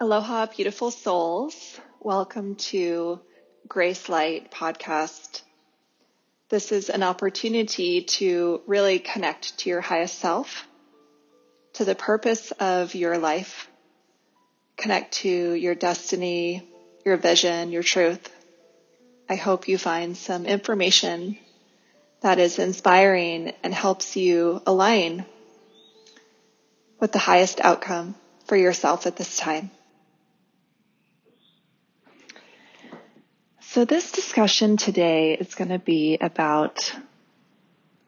Aloha, beautiful souls. Welcome to Grace Light podcast. This is an opportunity to really connect to your highest self, to the purpose of your life, connect to your destiny, your vision, your truth. I hope you find some information that is inspiring and helps you align with the highest outcome for yourself at this time. So, this discussion today is going to be about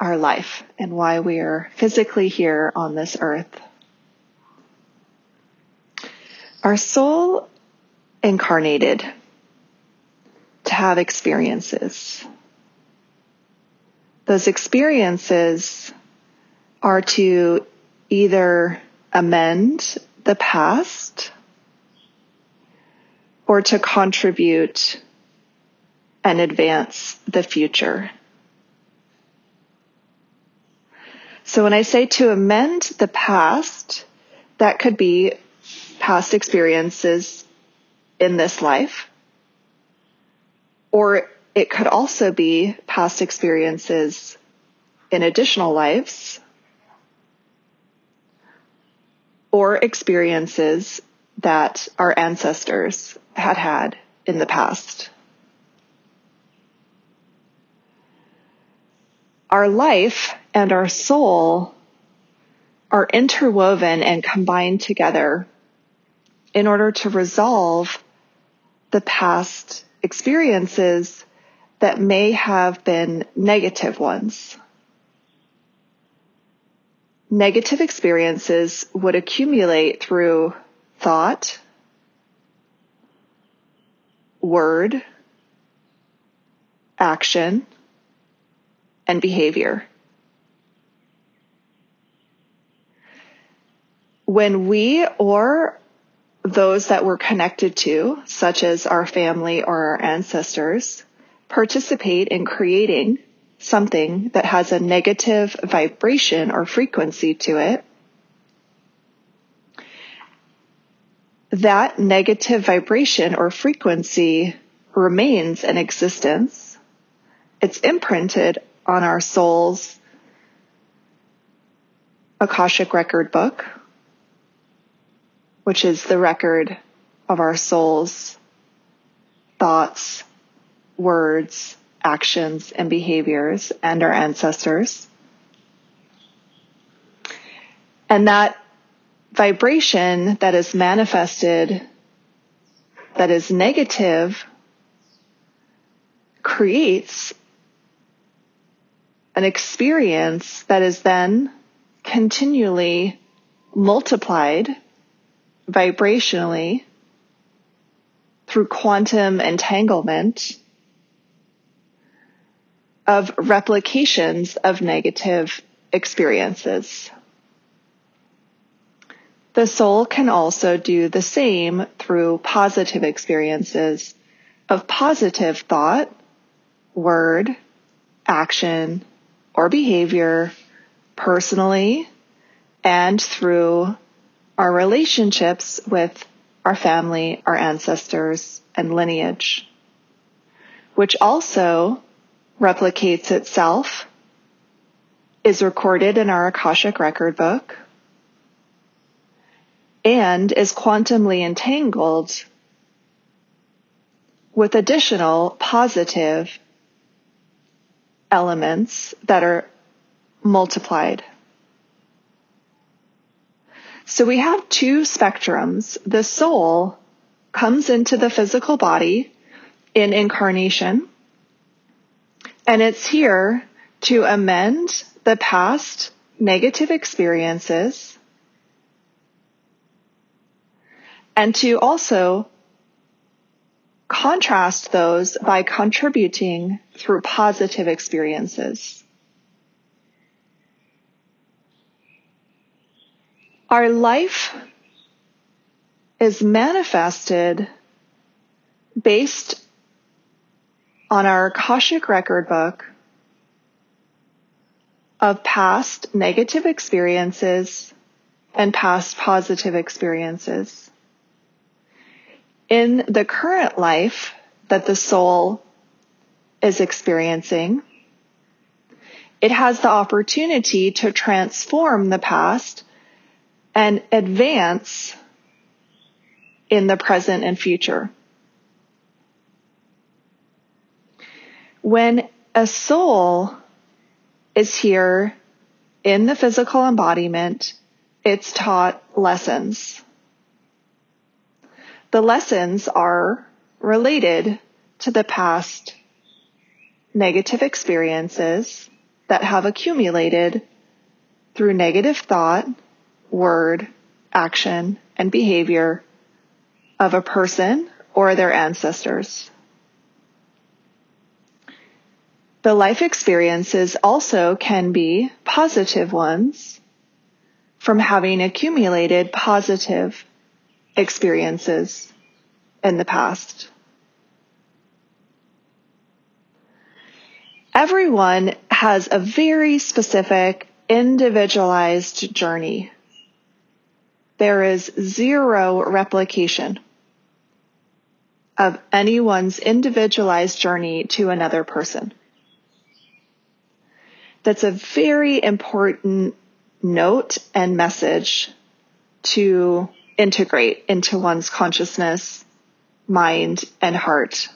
our life and why we are physically here on this earth. Our soul incarnated to have experiences. Those experiences are to either amend the past or to contribute and advance the future. So when I say to amend the past, that could be past experiences in this life, or it could also be past experiences in additional lives, or experiences that our ancestors had had in the past. Our life and our soul are interwoven and combined together in order to resolve the past experiences that may have been negative ones. Negative experiences would accumulate through thought, word, action, and behavior. When we or those that we're connected to, such as our family or our ancestors, participate in creating something that has a negative vibration or frequency to it, that negative vibration or frequency remains in existence. It's imprinted on our soul's Akashic record book, which is the record of our soul's thoughts, words, actions, and behaviors and our ancestors. And that vibration that is manifested that is negative creates an experience that is then continually multiplied vibrationally through quantum entanglement of replications of negative experiences. The soul can also do the same through positive experiences of positive thought, word, action, or behavior personally and through our relationships with our family, our ancestors, and lineage, which also replicates itself, is recorded in our Akashic record book, and is quantumly entangled with additional positive elements that are multiplied. So we have two spectrums. The soul comes into the physical body in incarnation, and it's here to amend the past negative experiences and to also contrast those by contributing through positive experiences. Our life is manifested based on our Akashic record book of past negative experiences and past positive experiences. In the current life that the soul is experiencing, it has the opportunity to transform the past and advance in the present and future. When a soul is here in the physical embodiment, it's taught lessons. The lessons are related to the past negative experiences that have accumulated through negative thought, word, action, and behavior of a person or their ancestors. The life experiences also can be positive ones from having accumulated positive experiences in the past. Everyone has a very specific individualized journey. There is zero replication of anyone's individualized journey to another person. That's a very important note and message to integrate into one's consciousness, mind, and heart.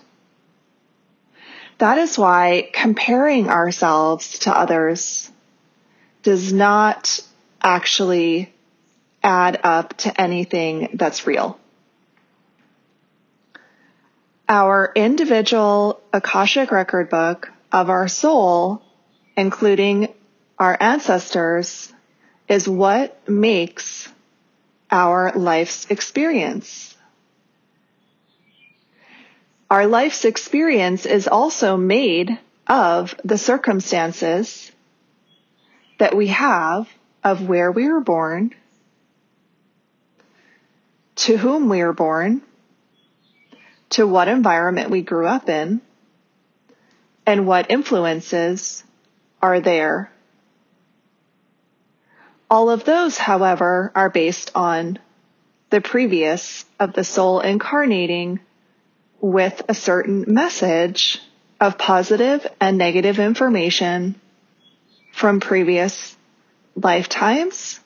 That is why comparing ourselves to others does not actually add up to anything that's real. Our individual Akashic record book of our soul, including our ancestors, is what makes our life's experience. Our life's experience is also made of the circumstances that we have of where we were born, to whom we were born, to what environment we grew up in, and what influences are there all of those, however, are based on the previous of the soul incarnating with a certain message of positive and negative information from previous lifetimes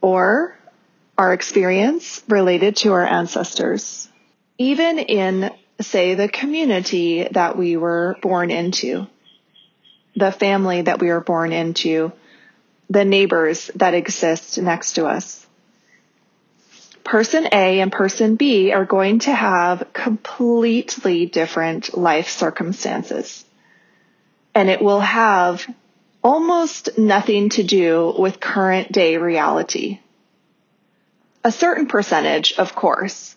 or our experience related to our ancestors. Even in, say, the community that we were born into, the family that we were born into, the neighbors that exist next to us. Person A and person B are going to have completely different life circumstances. And it will have almost nothing to do with current day reality. A certain percentage, of course,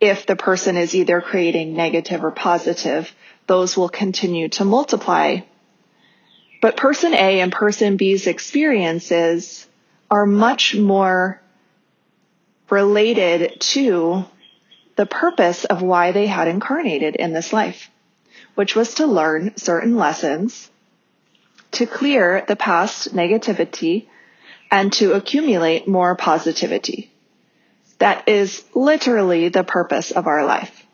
if the person is either creating negative or positive, those will continue to multiply but person A and person B's experiences are much more related to the purpose of why they had incarnated in this life, which was to learn certain lessons, to clear the past negativity, and to accumulate more positivity. That is literally the purpose of our life.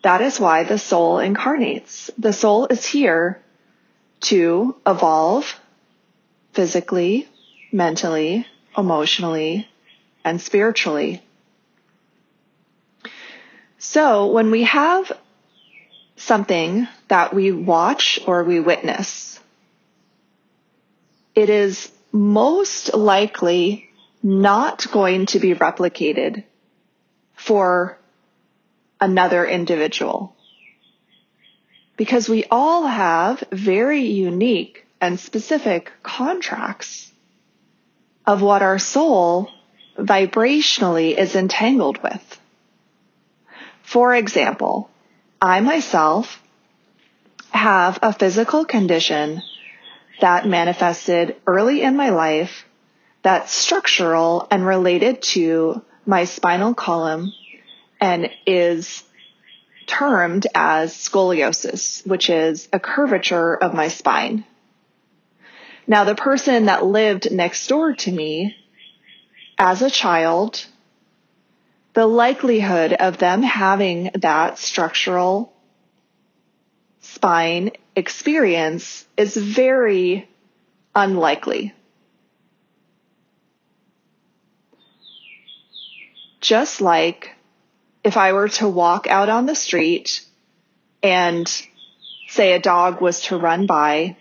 That is why the soul incarnates. The soul is here to evolve physically, mentally, emotionally, and spiritually. So when we have something that we watch or we witness, it is most likely not going to be replicated for another individual because we all have very unique and specific contracts of what our soul vibrationally is entangled with. For example, I myself have a physical condition that manifested early in my life that's structural and related to my spinal column and is termed as scoliosis, which is a curvature of my spine. Now, the person that lived next door to me as a child the likelihood of them having that structural spine experience is very unlikely. Just like if I were to walk out on the street and say a dog was to run by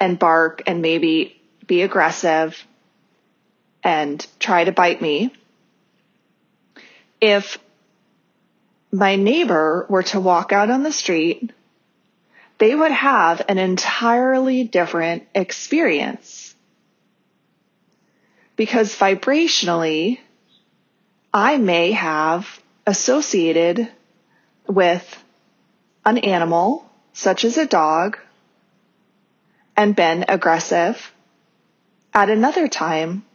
and bark and maybe be aggressive and try to bite me, if my neighbor were to walk out on the street, they would have an entirely different experience. Because vibrationally, I may have associated with an animal, such as a dog, and been aggressive at another time.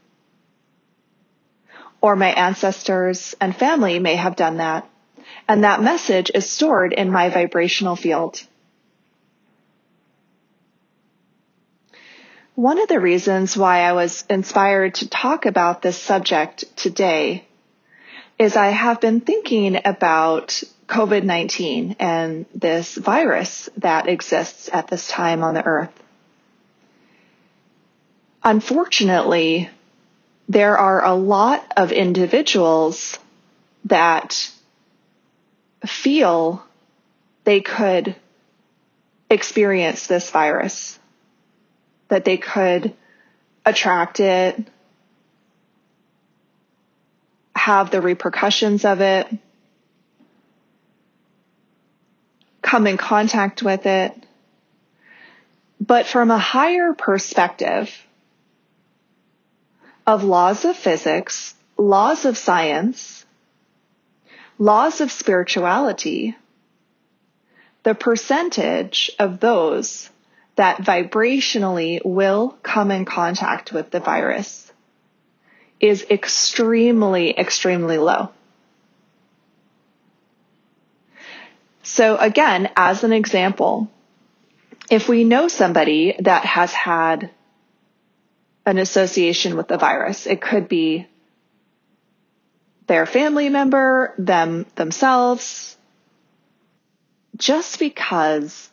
Or my ancestors and family may have done that. And that message is stored in my vibrational field. One of the reasons why I was inspired to talk about this subject today is I have been thinking about COVID-19 and this virus that exists at this time on the earth. Unfortunately, there are a lot of individuals that feel they could experience this virus, that they could attract it, have the repercussions of it, come in contact with it. But from a higher perspective of laws of physics, laws of science, laws of spirituality, the percentage of those that vibrationally will come in contact with the virus is extremely, extremely low. So again, as an example, if we know somebody that has had an association with the virus, it could be their family member, them themselves, just because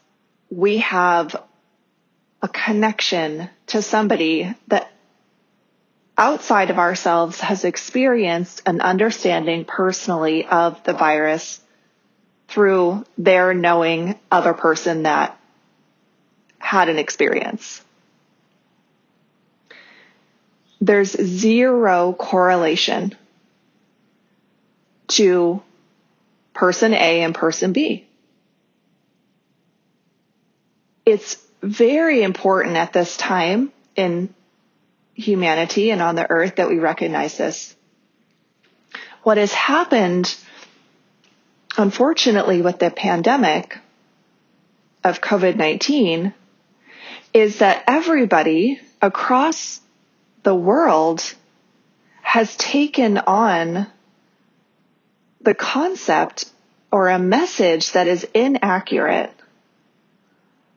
we have a connection to somebody that outside of ourselves has experienced an understanding personally of the virus through their knowing other person that had an experience. There's zero correlation to person A and person B. It's very important at this time in humanity and on the earth that we recognize this. What has happened, unfortunately, with the pandemic of COVID-19 is that everybody across the world has taken on the concept or a message that is inaccurate,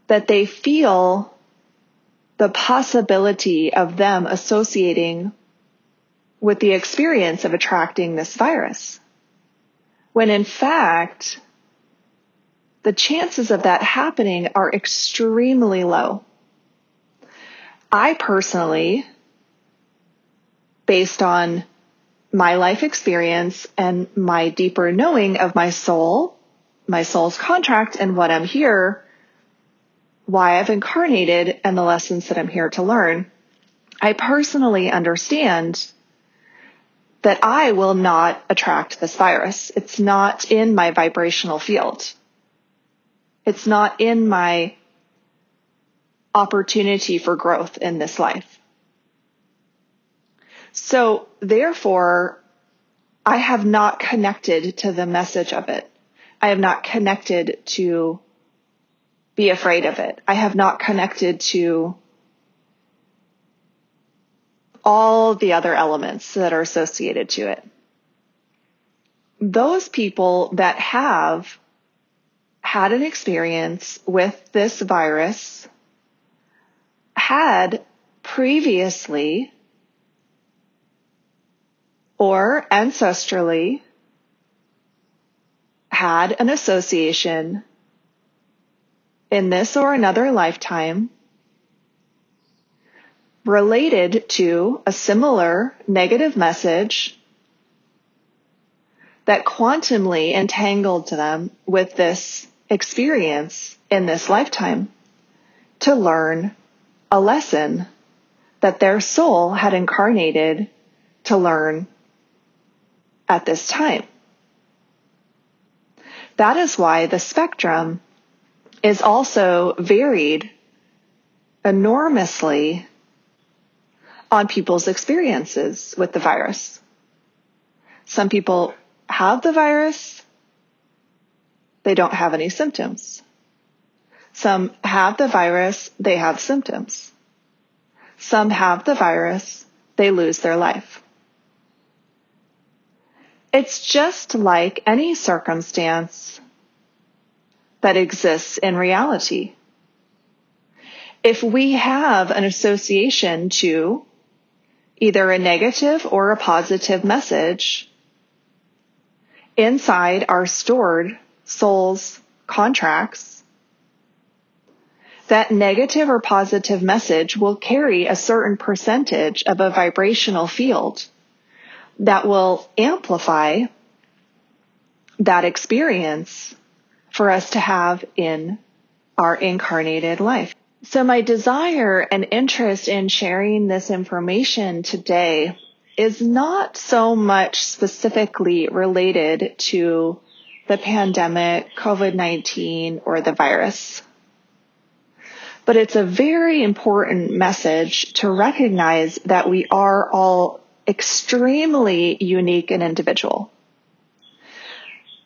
that they feel the possibility of them associating with the experience of attracting this virus. When in fact, the chances of that happening are extremely low. I personally, based on my life experience and my deeper knowing of my soul, my soul's contract and what I'm here, why I've incarnated and the lessons that I'm here to learn, I personally understand that I will not attract this virus. It's not in my vibrational field. It's not in my opportunity for growth in this life. So therefore, I have not connected to the message of it. I have not connected to be afraid of it. I have not connected to all the other elements that are associated to it. Those people that have had an experience with this virus had previously or ancestrally had an association in this or another lifetime related to a similar negative message that quantumly entangled them with this experience in this lifetime to learn a lesson that their soul had incarnated to learn at this time. That is why the spectrum is also varied enormously on people's experiences with the virus. Some people have the virus, they don't have any symptoms. Some have the virus, they have symptoms. Some have the virus, they lose their life. It's just like any circumstance that exists in reality. If we have an association to either a negative or a positive message inside our stored soul's contracts, that negative or positive message will carry a certain percentage of a vibrational field that will amplify that experience for us to have in our incarnated life. So my desire and interest in sharing this information today is not so much specifically related to the pandemic, COVID-19, or the virus. But it's a very important message to recognize that we are all extremely unique and individual.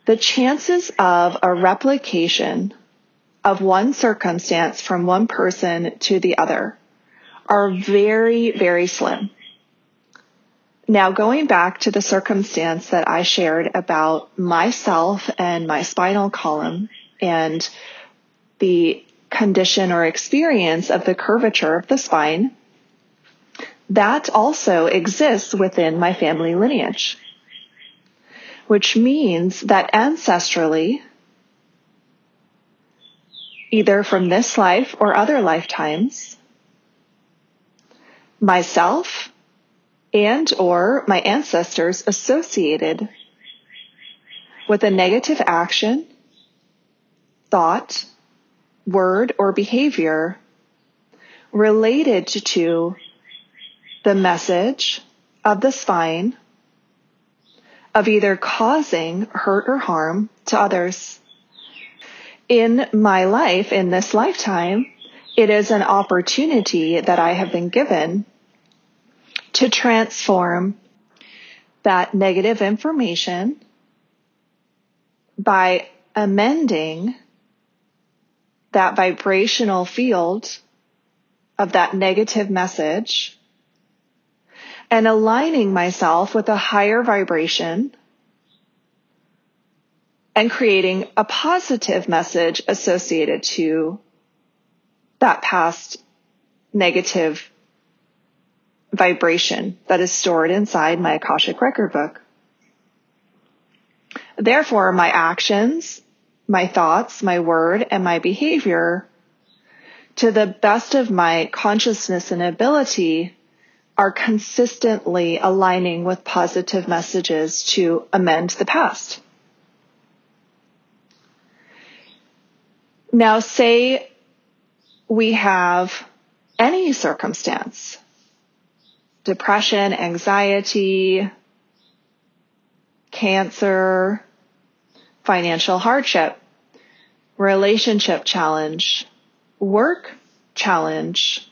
The chances of a replication of one circumstance from one person to the other are very, very slim. Now, going back to the circumstance that I shared about myself and my spinal column and the condition or experience of the curvature of the spine, that also exists within my family lineage, which means that ancestrally, either from this life or other lifetimes, myself and or my ancestors associated with a negative action, thought, word, or behavior related to the message of the spine of either causing hurt or harm to others. In my life, in this lifetime, it is an opportunity that I have been given to transform that negative information by amending that vibrational field of that negative message and aligning myself with a higher vibration and creating a positive message associated to that past negative vibration that is stored inside my Akashic record book. Therefore, my actions, my thoughts, my word, and my behavior, to the best of my consciousness and ability, are consistently aligning with positive messages to amend the past. Now, say we have any circumstance depression, anxiety, cancer, financial hardship, relationship challenge, work challenge,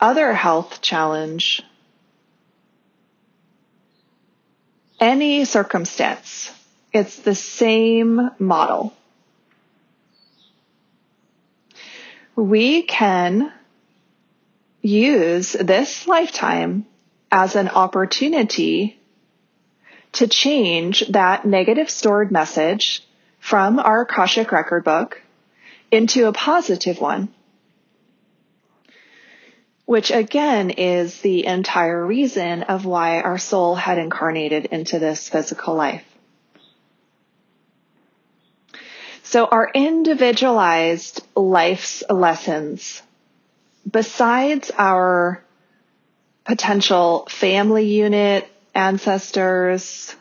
other health challenge, any circumstance. It's the same model. We can use this lifetime as an opportunity to change that negative stored message from our Akashic record book into a positive one. Which again is the entire reason of why our soul had incarnated into this physical life. So our individualized life's lessons, besides our potential family unit, ancestors,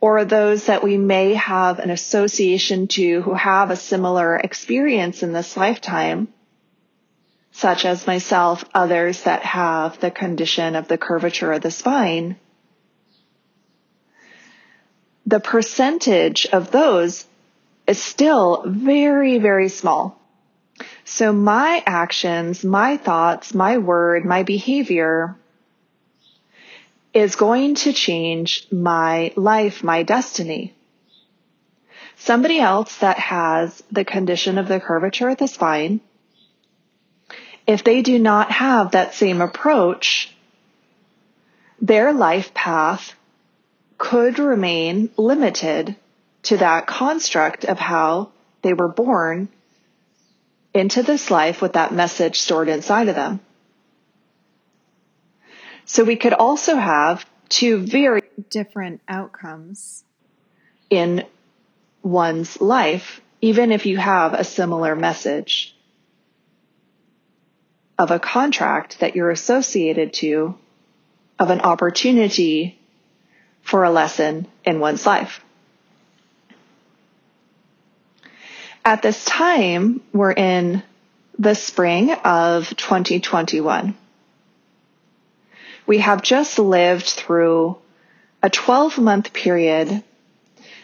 or those that we may have an association to who have a similar experience in this lifetime, such as myself, others that have the condition of the curvature of the spine, the percentage of those is still very, very small. So my actions, my thoughts, my word, my behavior is going to change my life, my destiny. Somebody else that has the condition of the curvature of the spine if they do not have that same approach, their life path could remain limited to that construct of how they were born into this life with that message stored inside of them. So we could also have two very different outcomes in one's life, even if you have a similar message of a contract that you're associated to of an opportunity for a lesson in one's life. At this time, we're in the spring of 2021. We have just lived through a 12 month period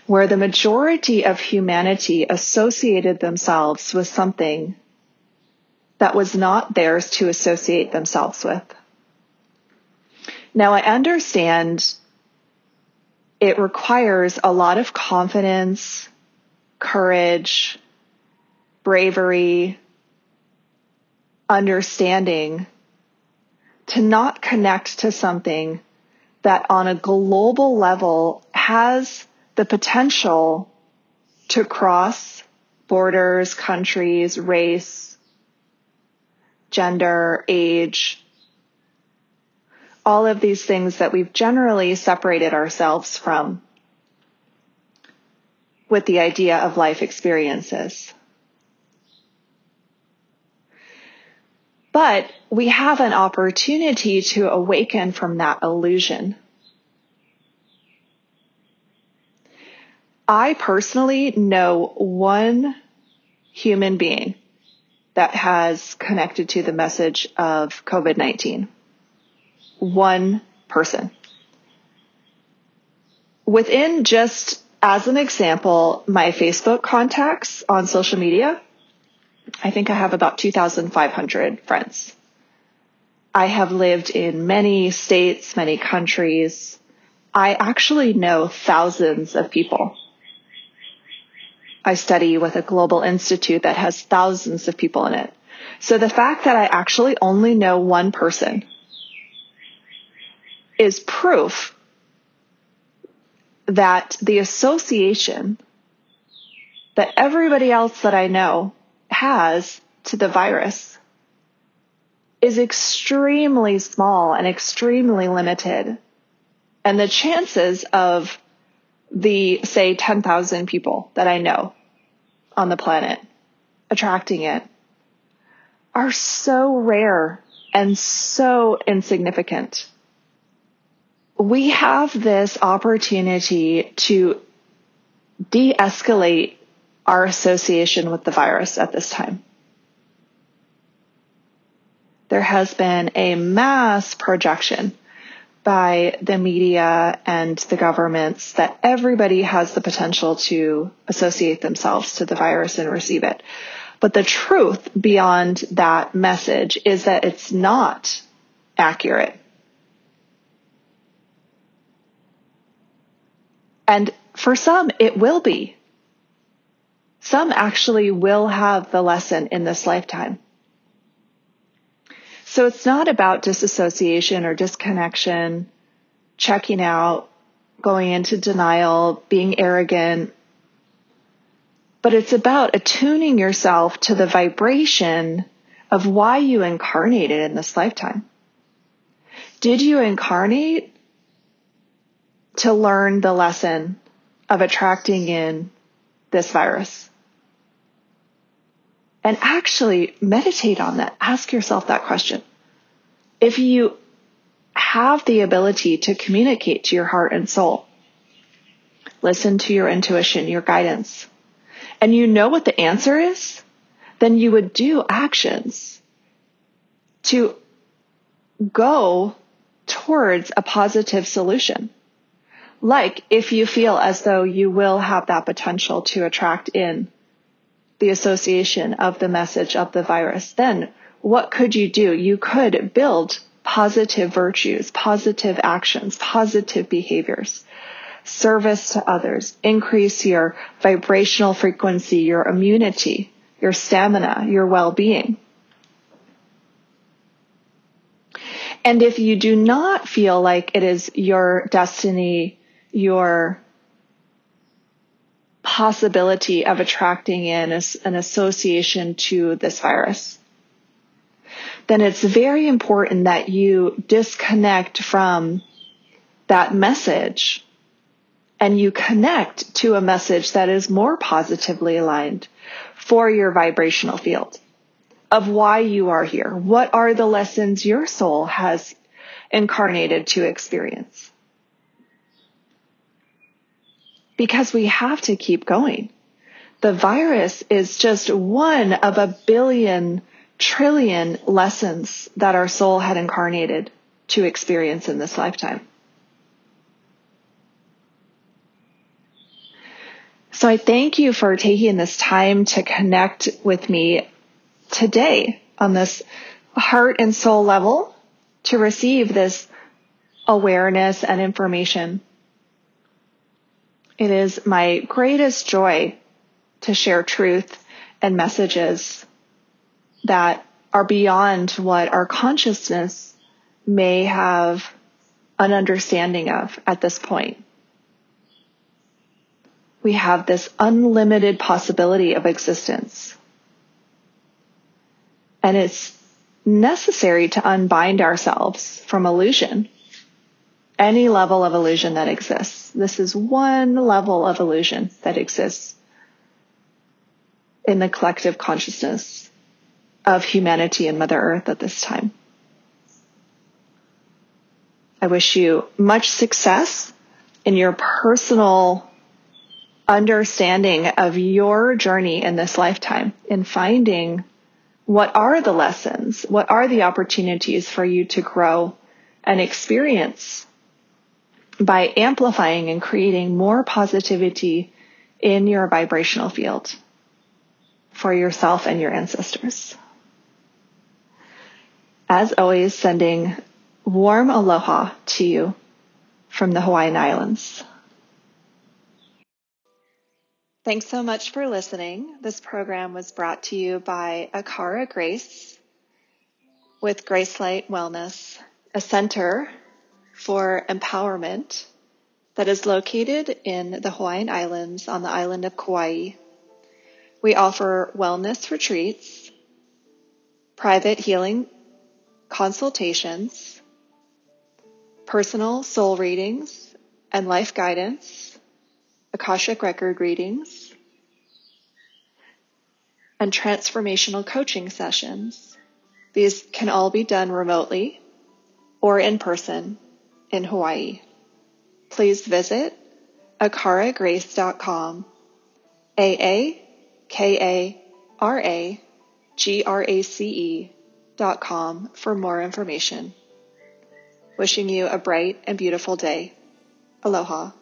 where the majority of humanity associated themselves with something that was not theirs to associate themselves with. Now I understand it requires a lot of confidence, courage, bravery, understanding to not connect to something that on a global level has the potential to cross borders, countries, race, gender, age, all of these things that we've generally separated ourselves from with the idea of life experiences. But we have an opportunity to awaken from that illusion. I personally know one human being that has connected to the message of COVID 19. One person. Within just as an example, my Facebook contacts on social media, I think I have about 2,500 friends. I have lived in many states, many countries. I actually know thousands of people I study with a global institute that has thousands of people in it. So the fact that I actually only know one person is proof that the association that everybody else that I know has to the virus is extremely small and extremely limited. And the chances of the, say, 10,000 people that I know on the planet attracting it are so rare and so insignificant. We have this opportunity to de-escalate our association with the virus at this time. There has been a mass projection by the media and the governments that everybody has the potential to associate themselves to the virus and receive it. But the truth beyond that message is that it's not accurate. And for some, it will be. Some actually will have the lesson in this lifetime. So it's not about disassociation or disconnection, checking out, going into denial, being arrogant, but it's about attuning yourself to the vibration of why you incarnated in this lifetime. Did you incarnate to learn the lesson of attracting in this virus? And actually meditate on that. Ask yourself that question. If you have the ability to communicate to your heart and soul, listen to your intuition, your guidance, and you know what the answer is, then you would do actions to go towards a positive solution. Like if you feel as though you will have that potential to attract in the association of the message of the virus, then what could you do? You could build positive virtues, positive actions, positive behaviors, service to others, increase your vibrational frequency, your immunity, your stamina, your well-being. And if you do not feel like it is your destiny, your possibility of attracting in an association to this virus, then it's very important that you disconnect from that message and you connect to a message that is more positively aligned for your vibrational field of why you are here. What are the lessons your soul has incarnated to experience? Because we have to keep going. The virus is just one of a billion trillion lessons that our soul had incarnated to experience in this lifetime. So I thank you for taking this time to connect with me today on this heart and soul level to receive this awareness and information. It is my greatest joy to share truth and messages that are beyond what our consciousness may have an understanding of at this point. We have this unlimited possibility of existence. And it's necessary to unbind ourselves from illusion. Any level of illusion that exists. This is one level of illusion that exists in the collective consciousness of humanity and Mother Earth at this time. I wish you much success in your personal understanding of your journey in this lifetime in finding what are the lessons? What are the opportunities for you to grow and experience by amplifying and creating more positivity in your vibrational field for yourself and your ancestors? As always, sending warm aloha to you from the Hawaiian Islands. Thanks so much for listening. This program was brought to you by Aakara Grace with Gracelight Wellness, a center for empowerment that is located in the Hawaiian Islands on the island of Kauai. We offer wellness retreats, private healing consultations, personal soul readings and life guidance Akashic Record readings, and transformational coaching sessions. These can all be done remotely or in person in Hawaii. Please visit aakaragrace.com, A-A-K-A-R-A-G-R-A-C-E dot com for more information. Wishing you a bright and beautiful day. Aloha.